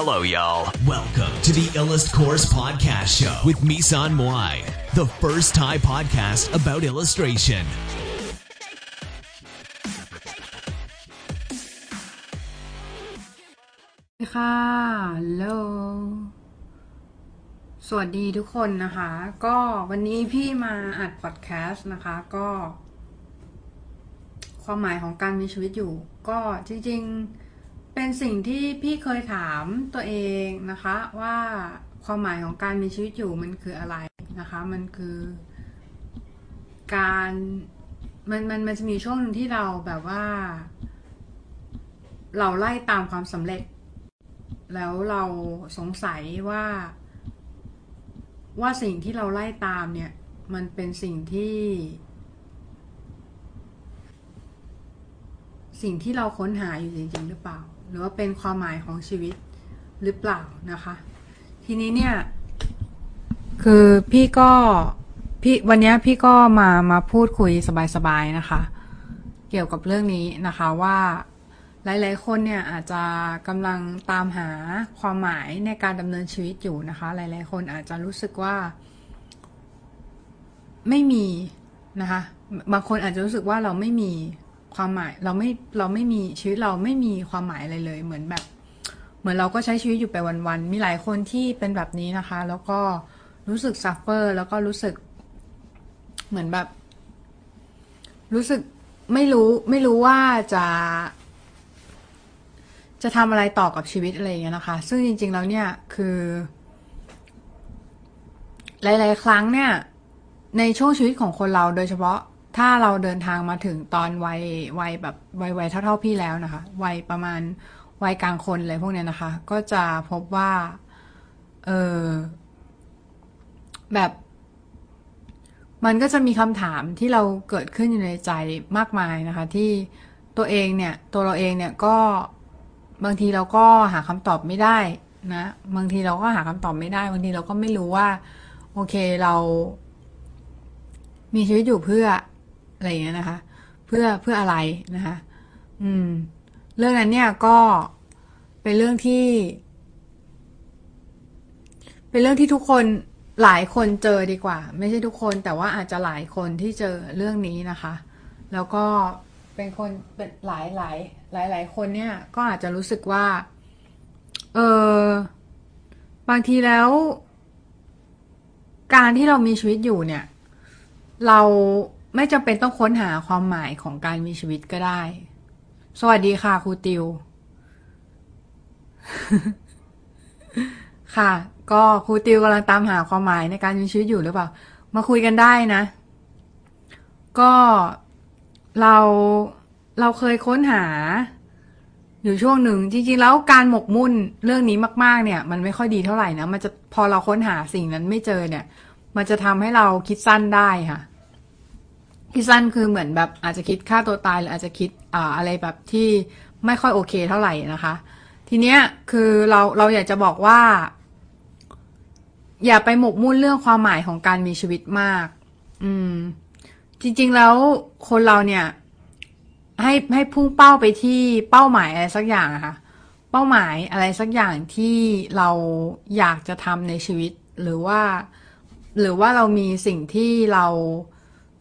Hello, y'all. Welcome to the Illust Course Podcast Show with Misan Moai, the first Thai podcast about illustration. ค่ะฮัลโหลสวัสดีทุกคนนะคะ ก็วันนี้พี่มาอัดพอดแคสต์นะคะ ก็ ความหมายของการมีชีวิตอยู่ ก็จริง ๆ เป็นสิ่งที่พี่เคยถามตัวเองนะคะว่าความหมายของการมีชีวิตอยู่มันคืออะไรนะคะ มันคือการมันมันมันจะมีช่วงหนึ่งที่เราแบบว่า เราไล่ตามความสำเร็จ แล้วเราสงสัยว่า ว่าสิ่งที่เราไล่ตามเนี่ย มันเป็นสิ่งที่ สิ่งที่เราค้นหาอยู่จริงๆหรือเปล่า หรือว่าเป็นความหมายของชีวิตหรือเปล่านะคะ ทีนี้เนี่ย คือพี่ก็พี่วันนี้พี่ก็มามาพูดคุยสบายๆนะคะ เกี่ยวกับเรื่องนี้นะคะว่าหลาย ๆ คนเนี่ยอาจจะกำลังตามหาความหมายในการดำเนินชีวิตอยู่นะคะ หลาย ๆ คนอาจจะรู้สึกว่า ไม่มีนะคะ บางคนอาจจะรู้สึกว่าเราไม่มี ความหมายเราไม่เราไม่มีชีวิตเราไม่มีความหมายอะไรเลย เหมือนแบบ เหมือนเราก็ใช้ชีวิตอยู่ไปวันๆมีหลายคนที่เป็นแบบนี้นะคะ แล้วก็รู้สึก suffer แล้วก็รู้สึก เหมือนแบบ รู้สึกไม่รู้ไม่รู้ว่าจะ จะทำอะไรต่อกับชีวิตอะไรอย่างเงี้ยนะคะ ซึ่งจริง ๆ แล้วเนี่ยคือ หลาย ๆ ครั้งเนี่ย ในช่วงชีวิตของคนเราโดยเฉพาะ ถ้าเราเดินทางมาถึงตอนวัยวัยแบบวัยวัยเท่า ๆพี่แล้วนะคะ วัยประมาณวัยกลางคนอะไรพวกเนี้ยนะคะ ก็จะพบว่า เออแบบ มันก็จะมีคำถามที่เราเกิดขึ้นอยู่ในใจมากมายนะคะ ที่ตัวเองเนี่ย ตัวเราเองเนี่ยก็บางทีเราก็หาคำตอบไม่ได้นะบางทีเราก็หาคำตอบไม่ได้ บางทีเราก็ไม่รู้ว่า โอเคเรามีชีวิตอยู่เพื่อ อะไรอย่างเงี้ยนะคะ เพื่อเพื่ออะไรนะคะ อืม เรื่องนั้นเนี่ยก็เป็นเรื่องที่ เป็นเรื่องที่ทุกคนหลายคนเจอดีกว่า ไม่ใช่ทุกคน แต่ว่าอาจจะหลายคนที่เจอเรื่องนี้นะคะ แล้วก็เป็นคนเป็นหลายหลายหลายหลายคนเนี่ย ก็อาจจะรู้สึกว่า เออบางทีแล้ว การที่เรามีชีวิตอยู่เนี่ย เรา ไม่จำเป็นต้องค้นหาความหมายของการมีชีวิตก็ได้ สวัสดีค่ะครูติว ค่ะ ก็ครูติวกำลังตามหาความหมายในการมีชีวิตอยู่หรือเปล่า มาคุยกันได้นะ ก็เราเราเคยค้นหา อยู่ช่วงหนึ่งจริงๆ แล้วการหมกมุ่นเรื่องนี้มาก ๆ เนี่ย มันไม่ค่อยดีเท่าไหร่นะมันจะพอเราค้นหาสิ่งนั้นไม่เจอเนี่ย มันจะทำให้เราคิดสั้นได้ค่ะ คิดสั้นคือเหมือนแบบอาจจะคิดฆ่าตัวตายหรืออาจจะคิดอ่าอะไรแบบที่ไม่ค่อยโอเคเท่าไหร่นะคะ ทีเนี้ยคือเราเราอยากจะบอกว่า อย่าไปหมกมุ่นเรื่องความหมายของการมีชีวิตมาก อืม จริง ๆแล้วคนเราเนี่ย ให้ให้พุ่งเป้าไปที่เป้าหมายอะไรสักอย่างอะค่ะ เป้าหมายอะไรสักอย่างที่เราอยากจะทำในชีวิตหรือว่า หรือว่าเรามีสิ่งที่เรา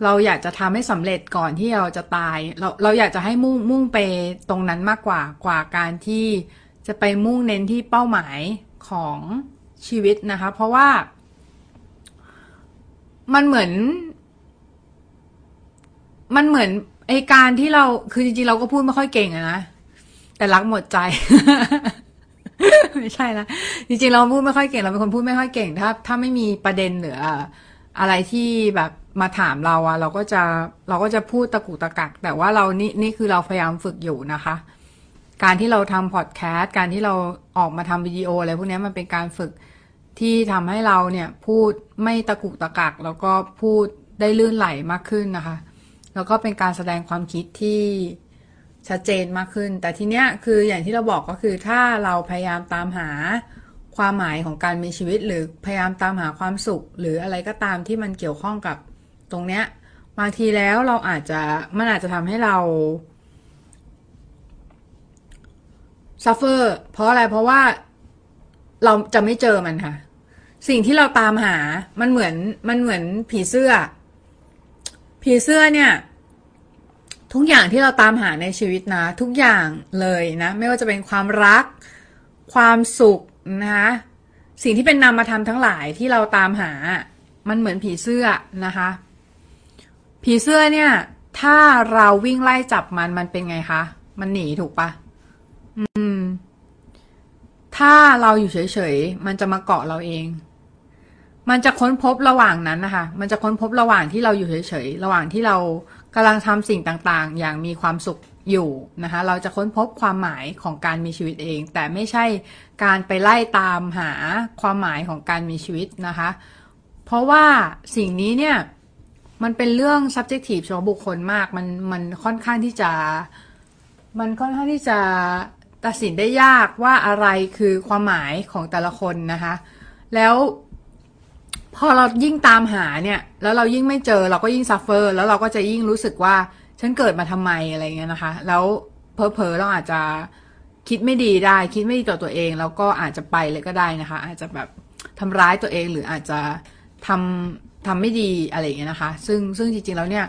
เราอยากจะทำให้สำเร็จก่อนที่เราจะตาย เราเราอยากจะให้มุ่งมุ่งไปตรงนั้นมากกว่ากว่าการที่จะไปมุ่งเน้นที่เป้าหมายของชีวิตนะคะ เพราะว่า มันเหมือน มันเหมือนไอการที่เราคือจริงๆเราก็พูดไม่ค่อยเก่งอะนะแต่รักหมดใจ ไม่ใช่นะจริงๆเราพูดไม่ค่อยเก่งเราเป็นคนพูดไม่ค่อยเก่ง ถ้า ถ้าไม่มีประเด็นหรืออะไรที่แบบ มาถามเราอะเราก็จะเราก็จะพูดตะกุกตะกัก แต่ว่าเรานี่นี่คือเราพยายามฝึกอยู่นะคะ การที่เราทำพอดแคสต์การที่เราออกมาทำวิดีโออะไรพวกนี้มันเป็นการฝึกที่ทำให้เราเนี่ยพูดไม่ตะกุกตะกัก แล้วก็พูดได้ลื่นไหลมากขึ้นนะคะ แล้วก็เป็นการแสดงความคิดที่ชัดเจนมากขึ้น แต่ทีเนี้ยคืออย่างที่เราบอกก็คือถ้าเราพยายามตามหาความหมายของการมีชีวิต หรือพยายามตามหาความสุข หรืออะไรก็ตามที่มันเกี่ยวข้องกับ ตรงเนี้ยบางทีแล้วเราอาจจะมันอาจจะทำให้เราซัฟเฟอร์เพราะอะไรเพราะว่าเราจะไม่เจอมันค่ะ สิ่งที่เราตามหามันเหมือนมันเหมือนผีเสื้อ ผีเสื้อเนี่ย ทุกอย่างที่เราตามหาในชีวิตนะ ทุกอย่างเลยนะ ไม่ว่าจะเป็นความรัก ความสุขนะคะสิ่งที่เป็นนามธรรมทั้งหลายที่เราตามหา มันเหมือนผีเสื้อนะคะ ผีเสื้อเนี่ย ถ้าเราวิ่งไล่จับมันมันเป็นไงคะ มันหนีถูกปะอืม ถ้าเราอยู่เฉยๆ มันจะมาเกาะเราเอง มันจะค้นพบระหว่างนั้นนะคะ มันจะค้นพบระหว่างที่เราอยู่เฉยๆ ระหว่างที่เรากำลังทำสิ่งต่างๆ อย่างมีความสุขอยู่นะคะ เราจะค้นพบความหมายของการมีชีวิตเอง แต่ไม่ใช่การไปไล่ตามหาความหมายของการมีชีวิตนะคะ เพราะว่าสิ่งนี้เนี่ย มันเป็นเรื่อง subjective เฉพาะบุคคลมาก มันมันค่อนข้างที่จะ มันค่อนข้างที่จะตัดสินได้ยากว่าอะไรคือความหมายของแต่ละคนนะคะ แล้วพอเรายิ่งตามหาเนี่ย แล้วเรายิ่งไม่เจอเราก็ยิ่ง suffer แล้วเราก็จะยิ่งรู้สึกว่าฉันเกิดมาทำไมอะไรเงี้ยนะคะ แล้วเพอเพอเราอาจจะคิดไม่ดีได้ คิดไม่ดีต่อตัวเอง แล้วก็อาจจะไปเลยก็ได้นะคะ อาจจะแบบทำร้ายตัวเองหรืออาจจะทำทำไม่ดีอะไรอย่างเงี้ยนะคะ ซึ่งซึ่งจริงๆแล้วเนี่ย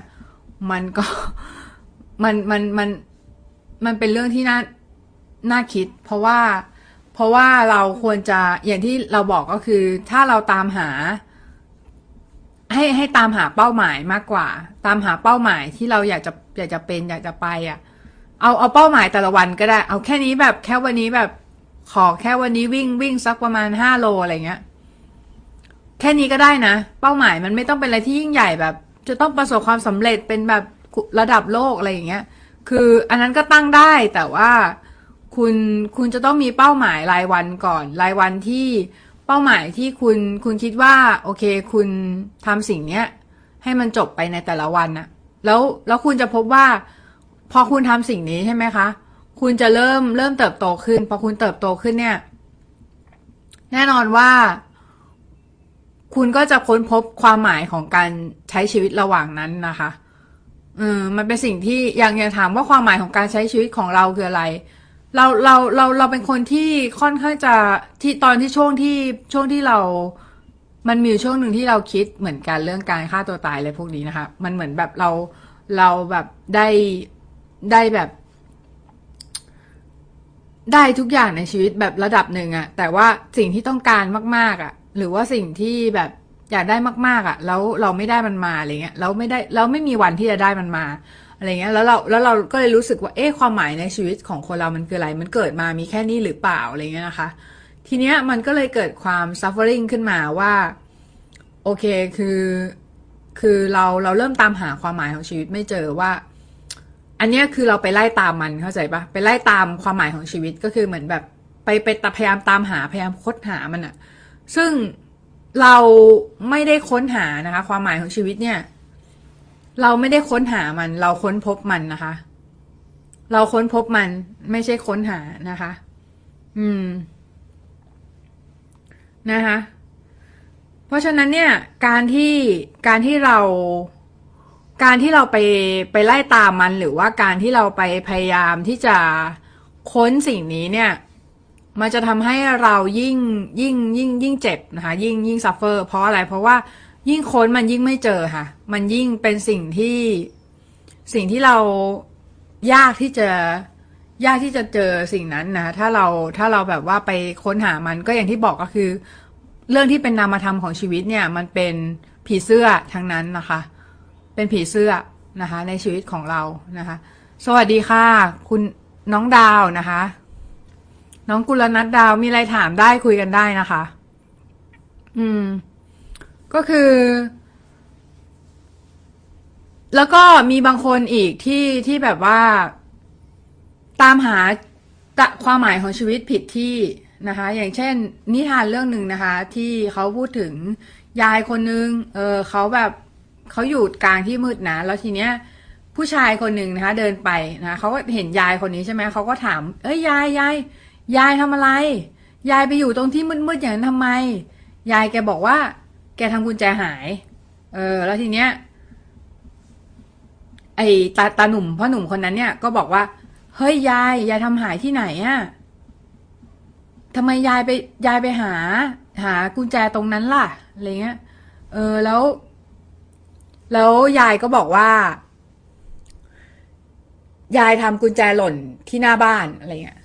มันก็มันมันมันมันเป็นเรื่องที่น่าน่าคิด เพราะว่าเพราะว่าเราควรจะอย่างที่เราบอกก็คือ ถ้าเราตามหา ให้ให้ตามหาเป้าหมายมากกว่า ตามหาเป้าหมายที่เราอยากจะอยากจะเป็นอยากจะไปอะ่ะ เอาเอาเป้าหมายแต่ละวันก็ได้ เอาแค่นี้แบบแค่วันนี้แบบขอแค่วันนี้วิ่งวิ่งสักประมาณห้าโลอะไรเงี้ย แค่นี้ก็ได้นะ เป้าหมายมันไม่ต้องเป็นอะไรที่ยิ่งใหญ่แบบ จะต้องประสบความสำเร็จเป็นแบบระดับโลกอะไรอย่างเงี้ย คืออันนั้นก็ตั้งได้แต่ว่าคุณคุณจะต้องมีเป้าหมายรายวันก่อน รายวันที่เป้าหมายที่คุณคุณคิดว่า โอเค คุณทำสิ่งเนี้ย ให้มันจบไปในแต่ละวันนะแล้วแล้วคุณจะพบว่า พอคุณทำสิ่งนี้ใช่ไหมคะ คุณจะเริ่มเริ่มเติบโตขึ้น พอคุณเติบโตขึ้นเนี่ย แน่นอนว่า คุณก็จะค้นพบความหมายของการใช้ชีวิตระหว่างนั้นนะคะเออมันเป็นสิ่งที่อย่างอย่างถามว่าความหมายของการใช้ชีวิตของเราคืออะไร เราเราเราเราเป็นคนที่ค่อนข้างจะที่ตอนที่ช่วงที่ช่วงที่เรา มันมีช่วงหนึ่งที่เราคิดเหมือนกันเรื่องการฆ่าตัวตายอะไรพวกนี้นะคะ มันเหมือนแบบเราเราแบบได้ได้แบบ ได้ทุกอย่างในชีวิตแบบระดับหนึ่งอะแต่ว่าสิ่งที่ต้องการมาก ๆอะ หรือว่าสิ่งที่แบบอยากได้มาก ๆ อะ แล้วเราไม่ได้มันมาอะไรเงี้ยเราไม่ได้เราไม่มีวันที่จะได้มันมาอะไรเงี้ยแล้วเราแล้วเราก็เลยรู้สึกว่าเอ๊ะความหมายในชีวิตของคนเรามันคืออะไรมันเกิดมามีแค่นี้หรือเปล่าอะไรเงี้ยนะคะ ทีเนี้ยมันก็เลยเกิดความ suffering ขึ้นมาว่า โอเคคือคือเราเราเริ่มตามหาความหมายของชีวิตไม่เจอว่า อันเนี้ยคือเราไปไล่ตามมันเข้าใจปะไปไล่ตามความหมายของชีวิตก็คือเหมือนแบบไปไปพยายามตามหาพยายามค้นหามันอะ ซึ่งเราไม่ได้ค้นหานะคะ ความหมายของชีวิตเนี่ย เราไม่ได้ค้นหามัน เราค้นพบมันนะคะ เราค้นพบมันไม่ใช่ค้นหานะคะ อืม นะคะเพราะฉะนั้นเนี่ย การที่การที่เรา การที่เราไปไปไล่ตามมันหรือว่าการที่เราไปพยายามที่จะค้นสิ่งนี้เนี่ย มันจะทำให้เรายิ่งยิ่งยิ่งยิ่งเจ็บนะคะ ยิ่งยิ่งซัฟเฟอร์เพราะอะไรเพราะว่ายิ่งค้นมันยิ่งไม่เจอค่ะ มันยิ่งเป็นสิ่งที่สิ่งที่เรายากที่จะยากที่จะเจอสิ่งนั้นนะ ถ้าเราถ้าเราแบบว่าไปค้นหามันก็อย่างที่บอกก็คือ เรื่องที่เป็นนามธรรมของชีวิตเนี่ย มันเป็นผีเสื้อทั้งนั้นนะคะ เป็นผีเสื้อนะคะ ในชีวิตของเรานะคะ สวัสดีค่ะ คุณน้องดาวนะคะ น้องกุลนัทดาวมีอะไรถามได้คุยกันได้นะคะ อืม ก็คือ แล้วก็มีบางคนอีกที่ที่แบบว่า ตามหาความหมายของชีวิตผิดที่นะคะ อย่างเช่น นิทานเรื่องหนึ่งนะคะ ที่เขาพูดถึงยายคนนึง เออเขาแบบเขาอยู่กลางที่มืดนะ แล้วทีเนี้ย ผู้ชายคนหนึ่งนะคะ เดินไปนะเขาก็เห็นยายคนนี้ใช่ไหมเขาก็ถาม เอ้ยยายยาย ยายทำอะไร ยายไปอยู่ตรงที่มืดๆอย่างนั้นทำไม ยายแกบอกว่า แกทำกุญแจหาย เออ แล้วทีเนี้ย ไอ้ตาตาหนุ่มพ่อหนุ่มคนนั้นเนี่ยก็บอกว่า เฮ้ยยาย ยายทำหายที่ไหนอะทำไมยายไปยายไปหา หากุญแจตรงนั้นล่ะอะไรเงี้ย เออแล้ว แล้วยายก็บอกว่า ยายทำกุญแจหล่นที่หน้าบ้านอะไรเงี้ย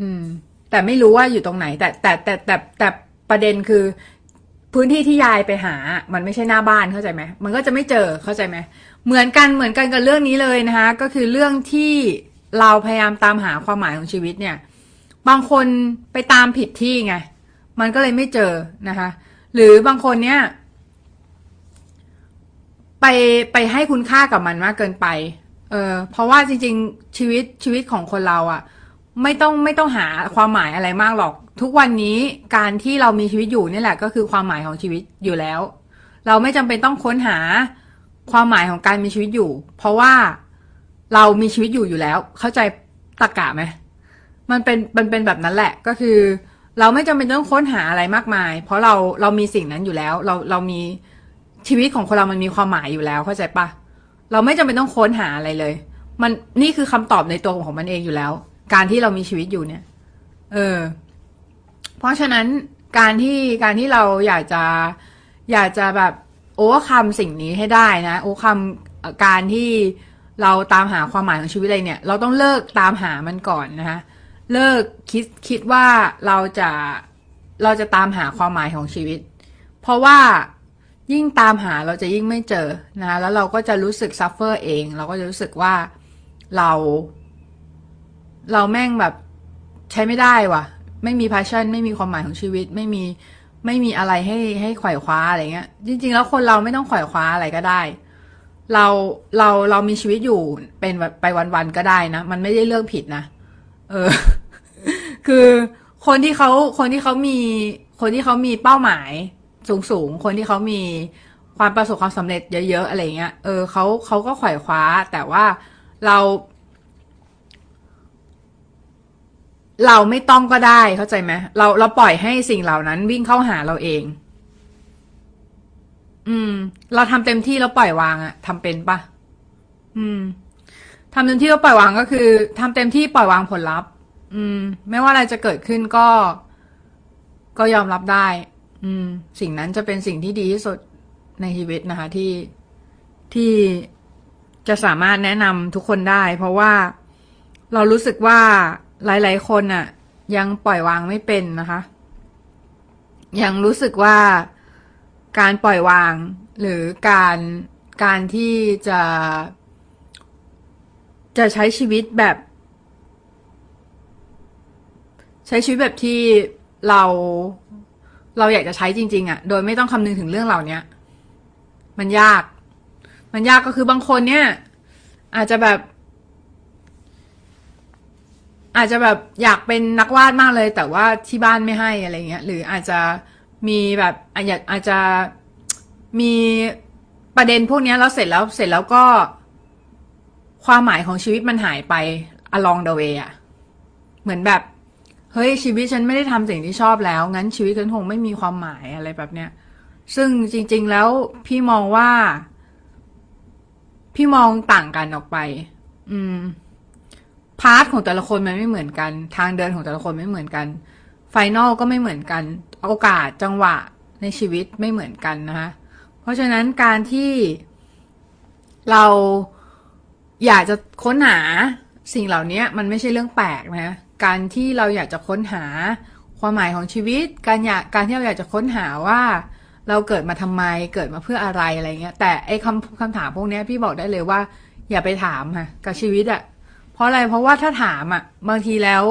อืม แต่ไม่รู้ว่าอยู่ตรงไหน แต่แต่แต่แต่แต่ประเด็นคือ พื้นที่ที่ยายไปหา มันไม่ใช่หน้าบ้านเข้าใจไหมมันก็จะไม่เจอเข้าใจไหมเหมือนกันเหมือนกันกับเรื่องนี้เลยนะคะ ก็คือเรื่องที่เราพยายามตามหาความหมายของชีวิตเนี่ย บางคนไปตามผิดที่ไง มันก็เลยไม่เจอนะคะ หรือบางคนเนี่ย ไปไปให้คุณค่ากับมันมากเกินไป เออเพราะว่าจริง ๆ ชีวิตชีวิตของคนเราอะ่ะ ไม่ต้องไม่ต้องหาความหมายอะไรมากหรอก ทุกวันนี้การที่เรามีชีวิตอยู่นี่แหละ ก็คือความหมายของชีวิตอยู่แล้ว เราไม่จำเป็นต้องค้นหาความหมายของการมีชีวิตอยู่ เพราะว่าเรามีชีวิตอยู่อยู่แล้ว เข้าใจตรกกะไหมมันเป็นมันเป็นแบบนั้นแหละ ก็คือ เราไม่จำเป็นต้องค้นหาอะไรมากมาย เพราะเราเรามีสิ่งนั้นอยู่แล้ว เราเรามีชีวิตของคนเรามันมีความหมายอยู่แล้ว เข้าใจปะเราไม่จำเป็นต้องค้นหาอะไรเลย มันนี่คือคำตอบในตัวของมันเองอยู่แล้ว การที่เรามีชีวิตอยู่เนี่ย เออ เพราะฉะนั้นการที่การที่เราอยากจะอยากจะแบบโอ้คำสิ่งนี้ให้ได้นะโอ้คำการที่เราตามหาความหมายของชีวิตอะไรเนี่ย เราต้องเลิกตามหามันก่อนนะคะเลิกคิดคิดว่าเราจะเราจะตามหาความหมายของชีวิต เพราะว่ายิ่งตามหาเราจะยิ่งไม่เจอนะแล้วเราก็จะรู้สึก suffer เอง เราก็จะรู้สึกว่าเรา เราแม่งแบบใช้ไม่ได้ว่ะ ไม่มี passion ไม่มีความหมายของชีวิต ไม่มีไม่มีอะไรให้ให้ไขว่คว้าอะไรเงี้ย จริง ๆ แล้วคนเราไม่ต้องไขว่คว้าอะไรก็ได้ เราเราเรามีชีวิตอยู่เป็นไปวันๆก็ได้นะ มันไม่ได้เรื่องผิดนะ เออ คือคนที่เขาคนที่เขามีคนที่เขามีเป้าหมายสูงสูงคนที่เขามีความประสบความสำเร็จเยอะๆ อะไรเงี้ย เออเขาเขาก็ไขว่คว้า แต่ว่าเรา เราไม่ต้องก็ได้เข้าใจไหมเราเราปล่อยให้สิ่งเหล่านั้นวิ่งเข้าหาเราเอง อืม เราทำเต็มที่แล้วปล่อยวางอะทำเป็นปะอืมทำเต็มที่แล้วปล่อยวางก็คือทำเต็มที่ปล่อยวางผลลัพธ์ อืม ไม่ว่าอะไรจะเกิดขึ้นก็ ก็ยอมรับได้ อืม สิ่งนั้นจะเป็นสิ่งที่ดีที่สุดในชีวิตนะคะ ที่ที่จะสามารถแนะนำทุกคนได้ เพราะว่าเรารู้สึกว่า หลาย ๆ คนอะ่ะยังปล่อยวางไม่เป็นนะคะ ยังรู้สึกว่าการปล่อยวางหรือการการที่จะ จะใช้ชีวิตแบบ ใช้ชีวิตแบบที่เราเราอยากจะใช้จริง ๆอะ่ะ โดยไม่ต้องคำนึงถึงเรื่องเหล่านี้มันยาก มันยากก็คือบางคนเนี่ย อาจจะแบบ อาจจะแบบอยากเป็นนักวาดมากเลย แต่ว่าที่บ้านไม่ให้อะไรเงี้ย หรืออาจจะมีแบบอาจจะอาจจะมีประเด็นพวกนี้แล้วเสร็จแล้วเสร็จแล้วก็ ความหมายของชีวิตมันหายไป along the way อะเหมือนแบบ เฮ้ยชีวิตฉันไม่ได้ทำสิ่งที่ชอบแล้ว งั้นชีวิตฉันคงไม่มีความหมายอะไรแบบเนี้ยซึ่งจริง ๆ แล้วพี่มองว่า พี่มองต่างกันออกไป อืม path ของแต่ละคนมันไม่เหมือนกัน ทางเดินของแต่ละคนไม่เหมือนกัน final ก็ไม่เหมือนกัน โอกาสจังหวะในชีวิตไม่เหมือนกันนะคะ เพราะฉะนั้นการที่เราอยากจะค้นหาสิ่งเหล่านี้มันไม่ใช่เรื่องแปลกนะ การที่เราอยากจะค้นหาความหมายของชีวิต การอยากการที่เราอยากจะค้นหาว่าเราเกิดมาทำไมเกิดมาเพื่ออะไรอะไรเงี้ย แต่ไอ้คำคำถามพวกนี้พี่บอกได้เลยว่า อย่าไปถามค่ะกับชีวิตอะ ราะอะไรเพราะว่าถ้าถามอะบางทีแล้ว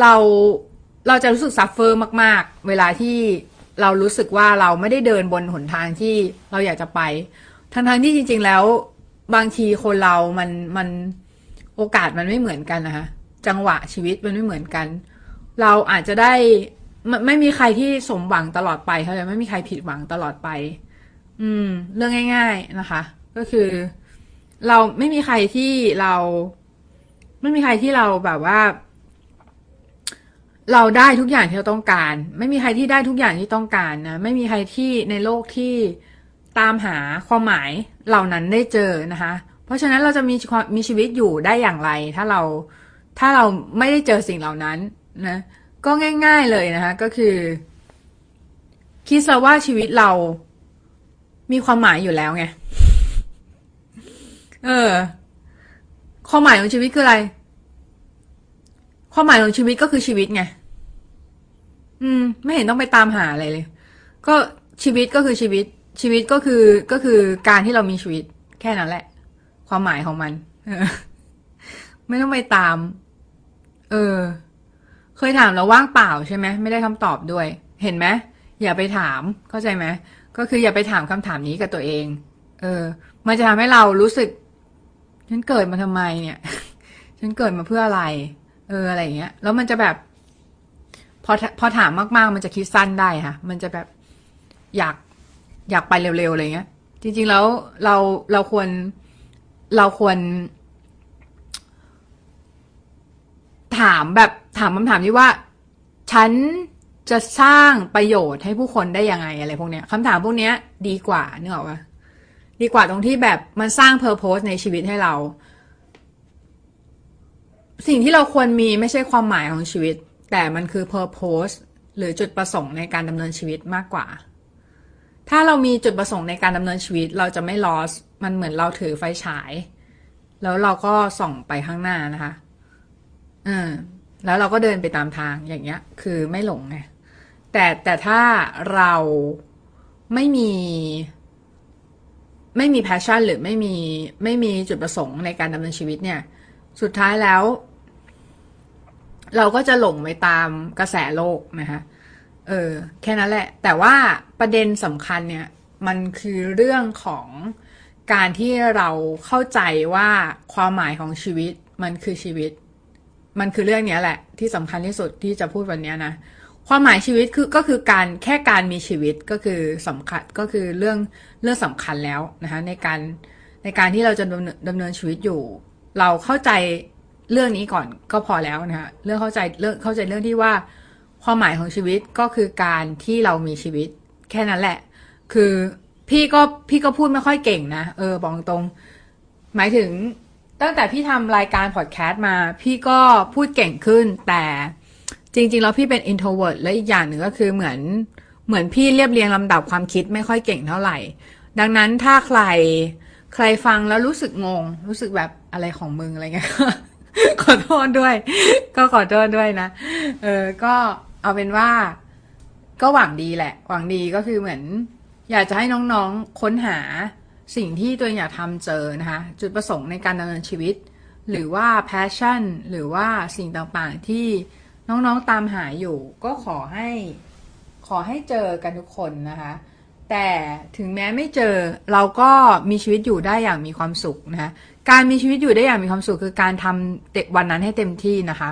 เราเราจะรู้สึกซัฟเฟอร์มาก ๆ เวลาที่เรารู้สึกว่าเราไม่ได้เดินบนหนทางที่เราอยากจะไป ทั้งๆที่จริง ๆ แล้ว บางทีคนเรามันมันโอกาสมันไม่เหมือนกันนะคะจังหวะชีวิตมันไม่เหมือนกัน เราอาจจะได้ไม่ไม่มีใครที่สมหวังตลอดไปเขาจะไม่มีใครผิดหวังตลอดไป อืม เรื่องง่าย ๆนะคะ ก็คือ เราไม่มีใครที่เราไม่มีใครที่เราแบบว่า เราได้ทุกอย่างที่เราต้องการ ไม่มีใครที่ได้ทุกอย่างที่ต้องการนะไม่มีใครที่ในโลกที่ตามหาความหมายเหล่านั้นได้เจอนะคะ เพราะฉะนั้นเราจะมีมีชีวิตอยู่ได้อย่างไร ถ้าเราถ้าเราไม่ได้เจอสิ่งเหล่านั้นนะก็ง่าย ๆเลยนะคะ ก็คือ คิดซะว่าชีวิตเรามีความหมายอยู่แล้วไง เออ ความหมายของชีวิตคืออะไร ความหมายของชีวิตก็คือชีวิตไง อืม ไม่เห็นต้องไปตามหาอะไรเลย ก็ชีวิตก็คือชีวิต ชีวิตก็คือก็คือการที่เรามีชีวิต แค่นั้นแหละ ความหมายของมัน เออ ไม่ต้องไปตาม เออ เคยถามแล้วว่างเปล่าใช่ไหมไม่ได้คำตอบด้วย เห็นไหมอย่าไปถาม เข้าใจไหมก็คืออย่าไปถามคำถามนี้กับตัวเอง เออ มันจะทำให้เรารู้สึก ฉันเกิดมาทำไมเนี่ย ฉันเกิดมาเพื่ออะไร เอออะไรอย่างเงี้ย แล้วมันจะแบบ พอพอถามมากๆ มันจะคิดสั้นได้ค่ะ มันจะแบบอยากอยากไปเร็วๆอะไรเงี้ย จริง ๆ แล้วเราเราควรเราควร ถามแบบถามคำถามที่ว่า ฉันจะสร้างประโยชน์ให้ผู้คนได้ยังไงอะไรพวกเนี้ยคำถามพวกเนี้ย ดีกว่าเนึกออกปะ ดีกว่าตรงที่แบบมันสร้างเพอร์โพสในชีวิตให้เรา สิ่งที่เราควรมีไม่ใช่ความหมายของชีวิต แต่มันคือ purpose หรือจุดประสงค์ในการดำเนินชีวิตมากกว่า ถ้าเรามีจุดประสงค์ในการดำเนินชีวิตเราจะไม่ lost มันเหมือนเราถือไฟฉาย แล้วเราก็ส่องไปข้างหน้านะคะอืมแล้วเราก็เดินไปตามทางอย่างเงี้ย คือไม่หลงไงแต่แต่ถ้าเราไม่มี ไม่มี passion หรือไม่มีไม่มีจุดประสงค์ในการดำเนินชีวิตเนี่ย สุดท้ายแล้ว เราก็จะหลงไปตามกระแสโลกนะคะเออแค่นั้นแหละ แต่ว่าประเด็นสำคัญเนี่ย มันคือเรื่องของการที่เราเข้าใจว่าความหมายของชีวิตมันคือชีวิต มันคือเรื่องนี้แหละ ที่สำคัญที่สุดที่จะพูดวันนี้นะ ความหมายชีวิตคือก็คือการแค่การมีชีวิตก็คือสำคัญก็คือเรื่องเรื่องสำคัญแล้วนะคะในการในการที่เราจะดำเนินดำเนินชีวิตอยู่ เราเข้าใจเรื่องนี้ก่อนก็พอแล้วนะคะเรื่องเข้าใจเรื่องเข้าใจเรื่องที่ว่า ความหมายของชีวิตก็คือการที่เรามีชีวิต แค่นั้นแหละ คือพี่ก็พี่ก็พูดไม่ค่อยเก่งนะเออบอกตรง หมายถึงตั้งแต่พี่ทำรายการพอดแคสต์มา พี่ก็พูดเก่งขึ้นแต่ จริงๆแล้วพี่เป็น introvert และอีกอย่างหนึ่งก็คือเหมือนเหมือนพี่เรียบเรียงลำดับความคิดไม่ค่อยเก่งเท่าไหร่ ดังนั้นถ้าใครใครฟังแล้วรู้สึกงง รู้สึกแบบอะไรของมึงอะไรเงี้ยขอโทษด้วย ก็ขอโทษด้วยนะ เออ ก็เอาเป็นว่า ก็หวังดีแหละ หวังดีก็คือเหมือน อยากจะให้น้องๆค้นหาสิ่งที่ตัวเองอยากทำเจอนะคะ จุดประสงค์ในการดำเนินชีวิต หรือว่า passion หรือว่าสิ่งต่างๆที่ น้องๆตามหาอยู่ ก็ขอให้ ขอให้เจอกันทุกคนนะคะ แต่ถึงแม้ไม่เจอเราก็มีชีวิตอยู่ได้อย่างมีความสุขนะคะการมีชีวิตอยู่ได้อย่างมีความสุขคือการทำเด็กวันนั้นให้เต็มที่นะคะ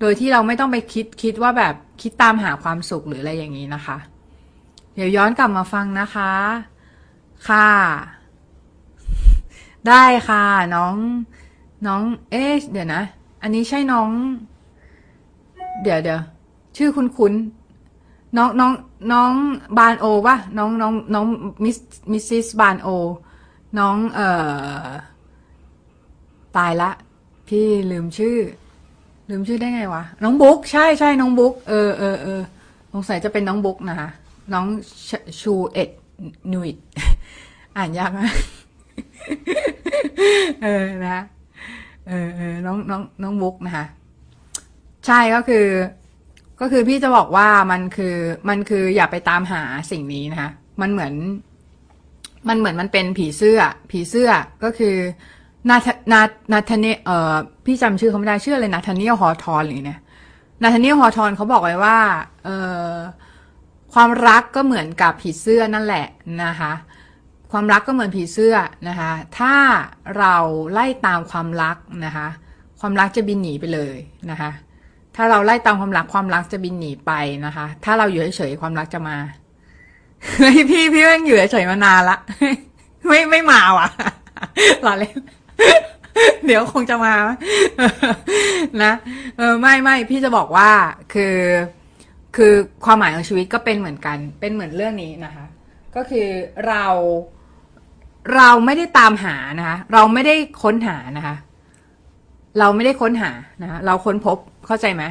โดยที่เราไม่ต้องไปคิดคิดว่าแบบคิดตามหาความสุขหรืออะไรอย่างนี้นะคะ เดี๋ยวย้อนกลับมาฟังนะคะ ค่ะ ได้ค่ะ น้อง น้อง เอ๊ะเดี๋ยวนะ อันนี้ใช่น้อง เดี๋ยวเดี๋ยวชื่อคุณคุณน้องน้องน้องบานโอวะน้องน้องน้องมิสมิสซิสบานโอ น้องเอ่อตายละ พี่ลืมชื่อ ลืมชื่อได้ไงวะ น้องบุ๊กใช่ใช่น้องบุ๊กเออเออเออสงสัยจะเป็นน้องบุ๊กนะคะน้องชูเอ็ดนูอิดอ่านยากมากเออนะเออเออน้องน้องน้องบุ๊กนะคะ ใช่ก็คือ ก็คือพี่จะบอกว่ามันคือมันคืออย่าไปตามหาสิ่งนี้นะคะมันเหมือน มันเหมือนมันเป็นผีเสื้อ ผีเสื้อก็คือนาธนานาธเนเอ่อพี่จำชื่อเขาไม่ได้ชื่ออะไรนาธเนียฮอทอนหรือเนี่ยนาธเนียฮอทอนเขาบอกไว้ว่า เอ่อความรักก็เหมือนกับผีเสื้อนั่นแหละนะคะ ความรักก็เหมือนผีเสื้อนะคะ ถ้าเราไล่ตามความรักนะคะ ความรักจะบินหนีไปเลยนะคะ ถ้าเราไล่ตามความรักความรักจะบินหนีไปนะคะ ถ้าเราอยู่เฉยๆความรักจะมาเฮ้ยพี่พี่แม่งอยู่เฉยๆมานานละไม่ไม่มาว่ะหล่อเล่นเดี๋ยวคงจะมานะเออไม่ไม่พี่จะบอกว่าคือ คือความหมายของชีวิตก็เป็นเหมือนกัน เป็นเหมือนเรื่องนี้นะคะ ก็คือเราเราไม่ได้ตามหานะคะ เราไม่ได้ค้นหานะคะ เราไม่ได้ค้นหานะเราค้นพบเข้าใจไหม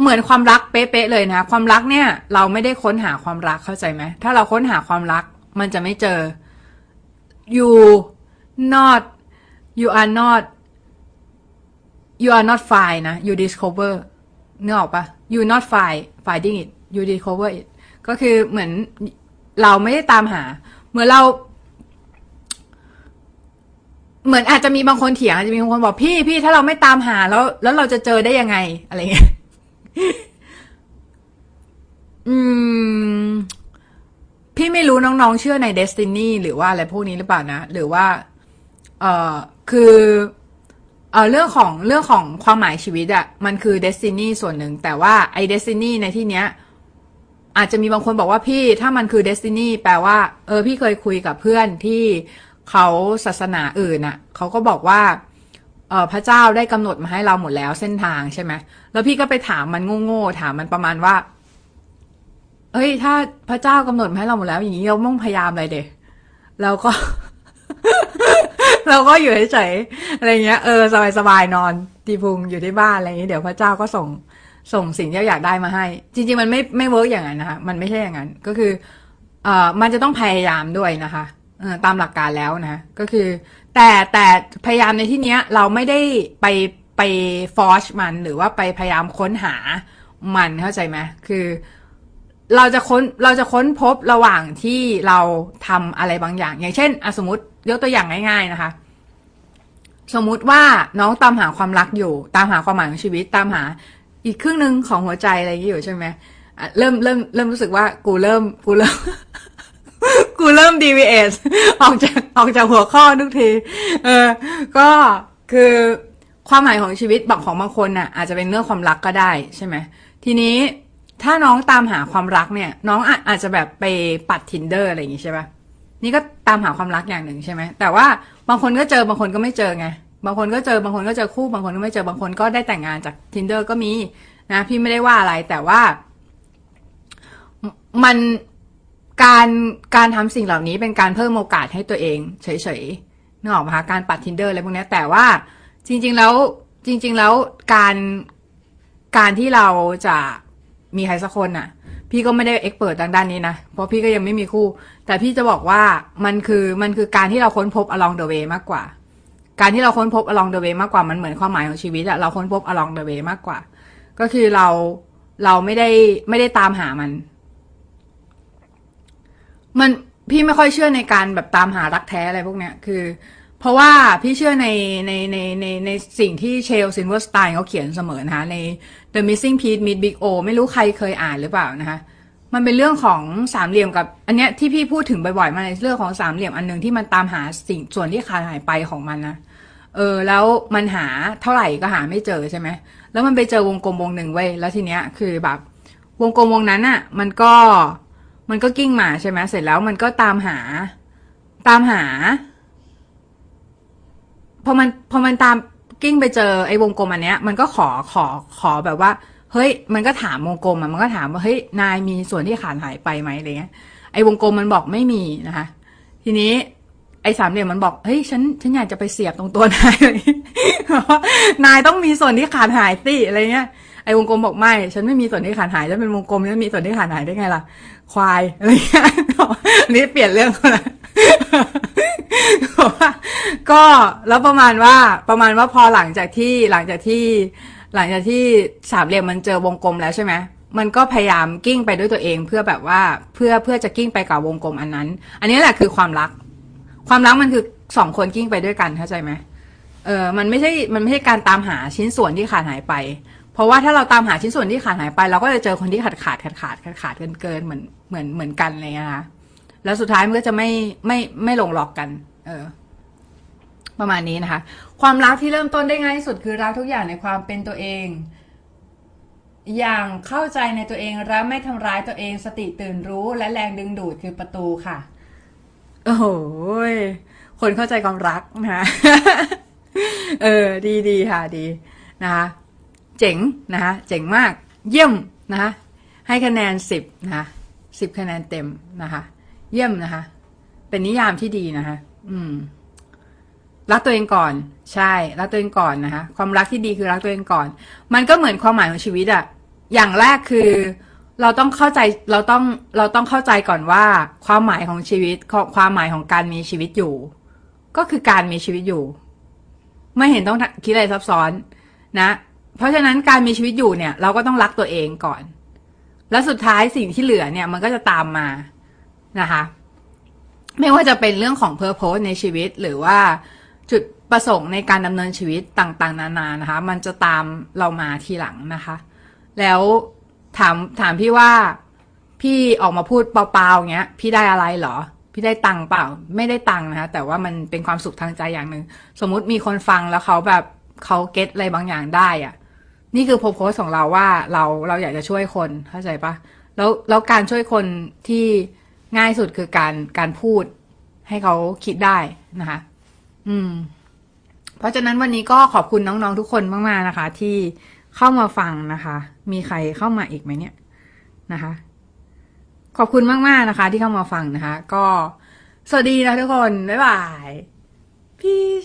เหมือนความรักเป๊ะๆเลยนะ ความรักเนี่ย เราไม่ได้ค้นหาความรักเข้าใจไหมถ้าเราค้นหาความรัก มันจะไม่เจอ you not you are not you are not find นะ you discover เนึกออกปะ you not find finding it you discover it ก็คือเหมือนเราไม่ได้ตามหา เหมือนเรา เหมือนอาจจะมีบางคนเถียงอาจจะมีบางคนบอกพี่พี่ถ้าเราไม่ตามหาแล้ว แล้วเราจะเจอได้ยังไง อะไรเงี้ยอืม พี่ไม่รู้น้องๆ เชื่อใน destiny หรือว่าอะไรพวกนี้หรือเปล่านะ หรือว่า เอ่อ คือเออเรื่องของเรื่องของความหมายชีวิตอะมันคือ destiny ส่วนหนึ่ง แต่ว่าไอ destiny ในที่เนี้ย อาจจะมีบางคนบอกว่าพี่ถ้ามันคือ destiny แปลว่า เออ พี่เคยคุยกับเพื่อนที่ เขาศาสนาอื่นอะเขาก็บอกว่าเออพระเจ้าได้กำหนดมาให้เราหมดแล้วเส้นทางใช่ไหมแล้วพี่ก็ไปถามมันโง่ๆถามมันประมาณว่าเฮ้ย ถ้าพระเจ้ากำหนดมาให้เราหมดแล้ว อย่างนี้เราต้องพยายามอะไรเด็แล้วก็ เราก็อยู่เฉยๆอะไรเงี้ยเออสบายๆนอนตีพุงอยู่ที่บ้านอะไรเงี้ยเดี๋ยวพระเจ้าก็ส่งส่งสิ่งที่เราอยากได้มาให้ จริง ๆ มันไม่ไม่เวิร์กอย่างนั้นนะคะมันไม่ใช่อย่างนั้น ก็คือ เอ่อมันจะต้องพยายามด้วยนะคะ ตามหลักการแล้วนะ ก็คือ แต่แต่พยายามในที่เนี้ย เราไม่ได้ไปไปฟอร์ชมันหรือว่าไปพยายามค้นหามันเข้าใจไหมคือ เราจะค้นเราจะค้นพบระหว่างที่เราทำอะไรบางอย่าง อย่างเช่นอสมมติยกตัวอย่างง่าย ๆนะคะ สมมุติว่าน้องตามหาความรักอยู่ ตามหาความหมายของชีวิตตามหาอีกครึ่งหนึ่งของหัวใจอะไรอย่างนี้อยู่ใช่ไหมเริ่มเริ่มเริ่มรู้สึกว่ากูเริ่มกูเริ่ม กูเริ่ม deviate ออกจากออกจากหัวข้อทุกที เออ ก็คือความหมายของชีวิตบางของบางคนน่ะ อาจจะเป็นเรื่องความรักก็ได้ใช่ไหมทีนี้ถ้าน้องตามหาความรักเนี่ย น้องอาจจะแบบไปปัด tinder อะไรอย่างงี้ใช่ปะนี่ก็ตามหาความรักอย่างหนึ่งใช่ไหมแต่ว่าบางคนก็เจอบางคนก็ไม่เจอไงบางคนก็เจอบางคนก็เจอคู่บางคนก็ไม่เจอบางคนก็ได้แต่งงานจาก tinder ก็มีนะพี่ไม่ได้ว่าอะไรแต่ว่ามัน การการทำสิ่งเหล่านี้เป็นการเพิ่มโอกาสให้ตัวเองเฉยๆนึกออกไหมคะการปัด tinder อะไรพวกนี้แต่ว่าจริง ๆ แล้วจริง ๆ แล้วการการที่เราจะมีใครสักคนน่ะ พี่ก็ไม่ได้เอ็กเปิดทางด้านนี้นะ เพราะพี่ก็ยังไม่มีคู่ แต่พี่จะบอกว่ามันคือมันคือการที่เราค้นพบ along the way มากกว่า การที่เราค้นพบ along the way มากกว่ามันเหมือนความหมายของชีวิตอะเราค้นพบ along the way มากกว่า ก็คือเราเราไม่ได้ไม่ได้ตามหามัน มันพี่ไม่ค่อยเชื่อในการแบบตามหารักแท้อะไรพวกเนี้ยคือ เพราะว่าพี่เชื่อในในในในในสิ่งที่ Shel Silverstein เขาเขียนเสมอนะคะใน The Missing Piece Meet Big O ไม่รู้ใครเคยอ่านหรือเปล่านะคะมันเป็นเรื่องของสามเหลี่ยมกับ อันเนี้ยที่พี่พูดถึงบ่อยๆมาในเรื่องของสามเหลี่ยมอันหนึ่งที่มันตามหาสิ่งส่วนที่ขาดหายไปของมันนะเออแล้วมันหาเท่าไหร่ก็หาไม่เจอใช่ไหมแล้วมันไปเจอวงกลมวงหนึ่งเว้ยแล้วทีเนี้ยคือแบบ วงกลมวงนั้นอะมันก็ มันก็กิ้งมาใช่ไหมเสร็จแล้วมันก็ตามหา ตามหา พอมันพอมันตามกิ้งไปเจอไอ้วงกลมอันเนี้ย มันก็ขอขอขอแบบว่า เฮ้ย มันก็ถามวงกลมอะมันก็ถามว่าเฮ้ยนายมีส่วนที่ขาดหายไปไหมอะไรเงี้ยไอ้วงกลมมันบอกไม่มีนะคะ ทีนี้ไอ้สามเหลี่ยมมันบอกเฮ้ยฉันฉันอยากจะไปเสียบตรงตัวนายเลยนายต้องมีส่วนที่ขาดหายสิอะไรเงี้ยไอ้วงกลมบอกไม่ ฉันไม่มีส่วนที่ขาดหายฉันเป็นวงกลมฉันมีส่วนที่ขาดหายได้ไงล่ะ ควายอะไรเงี้ยอันนี้เปลี่ยนเรื่องล้วก็แล้วประมาณว่าประมาณว่าพอหลังจากที่หลังจากที่หลังจากที่สามเหลี่ยมมันเจอวงกลมแล้วใช่ไหมมันก็พยายามกิ้งไปด้วยตัวเอง เพื่อแบบว่าเพื่อเพื่อจะกิ้งไปกับวงกลมอันนั้น อันนี้แหละคือความรัก ความรักมันคือสองคนกิ้งไปด้วยกันเข้าใจไหมเออมันไม่ใช่มันไม่ใช่การตามหาชิ้นส่วนที่ขาดหายไป เพราะว่าถ้าเราตามหาชิ้นส่วนที่ขาดหายไป เราก็จะเจอคนที่ขาดขาดขาดขาดขาดขาดเกินเกินเหมือนเหมือนเหมือนกันอะไรเงี้ยนะคะแล้วสุดท้ายมันก็จะไม่ไม่ไม่ลงหลอกกัน เออ ประมาณนี้นะคะ ความรักที่เริ่มต้นได้ง่ายที่สุดคือรักทุกอย่างในความเป็นตัวเอง อย่างเข้าใจในตัวเองและไม่ทำร้ายตัวเองสติตื่นรู้และแรงดึงดูดคือประตูค่ะ โอ้โหคนเข้าใจความรักนะคะเออ ดีดีค่ะ ดีนะคะ เจ๋งนะคะเจ๋งมากเยี่ยมนะคะให้คะแนนสิบนะคะสิบคะแนนเต็มนะคะ เยี่ยมนะคะ เป็นนิยามที่ดีนะคะ อืมรักตัวเองก่อน ใช่รักตัวเองก่อนนะคะ ความรักที่ดีคือรักตัวเองก่อน มันก็เหมือนความหมายของชีวิตอะอย่างแรกคือ เราต้องเข้าใจเราต้องเราต้องเข้าใจก่อนว่า ความหมายของชีวิตความหมายของการมีชีวิตอยู่ ก็คือการมีชีวิตอยู่ ไม่เห็นต้องคิดอะไรซับซ้อนนะ เพราะฉะนั้นการมีชีวิตอยู่เนี่ย เราก็ต้องรักตัวเองก่อน แล้วสุดท้ายสิ่งที่เหลือเนี่ย มันก็จะตามมานะคะ ไม่ว่าจะเป็นเรื่องของเพอร์โพสในชีวิตหรือว่าจุดประสงค์ในการดำเนินชีวิตต่างๆ นานานะคะ มันจะตามเรามาทีหลังนะคะ แล้วถามถามพี่ว่าพี่ออกมาพูดเปล่าๆเงี้ย พี่ได้อะไรเหรอ พี่ได้ตังเปล่า ไม่ได้ตังนะคะ แต่ว่ามันเป็นความสุขทางใจอย่างหนึ่งสมมุติมีคนฟังแล้วเขาแบบเขาเก็ตอะไรบางอย่างได้อะ นี่คือโพสของเราว่าเราเราอยากจะช่วยคนเข้าใจปะแล้วแล้วการช่วยคนที่ง่ายสุดคือการการพูดให้เขาคิดได้นะคะ อืม เพราะฉะนั้นวันนี้ก็ขอบคุณน้องๆทุกคนมากๆนะคะ ที่เข้ามาฟังนะคะ มีใครเข้ามาอีกไหมเนี่ยนะคะ ขอบคุณมากๆนะคะ ที่เข้ามาฟังนะคะ ก็สวัสดีนะทุกคน บ๊ายบาย พีช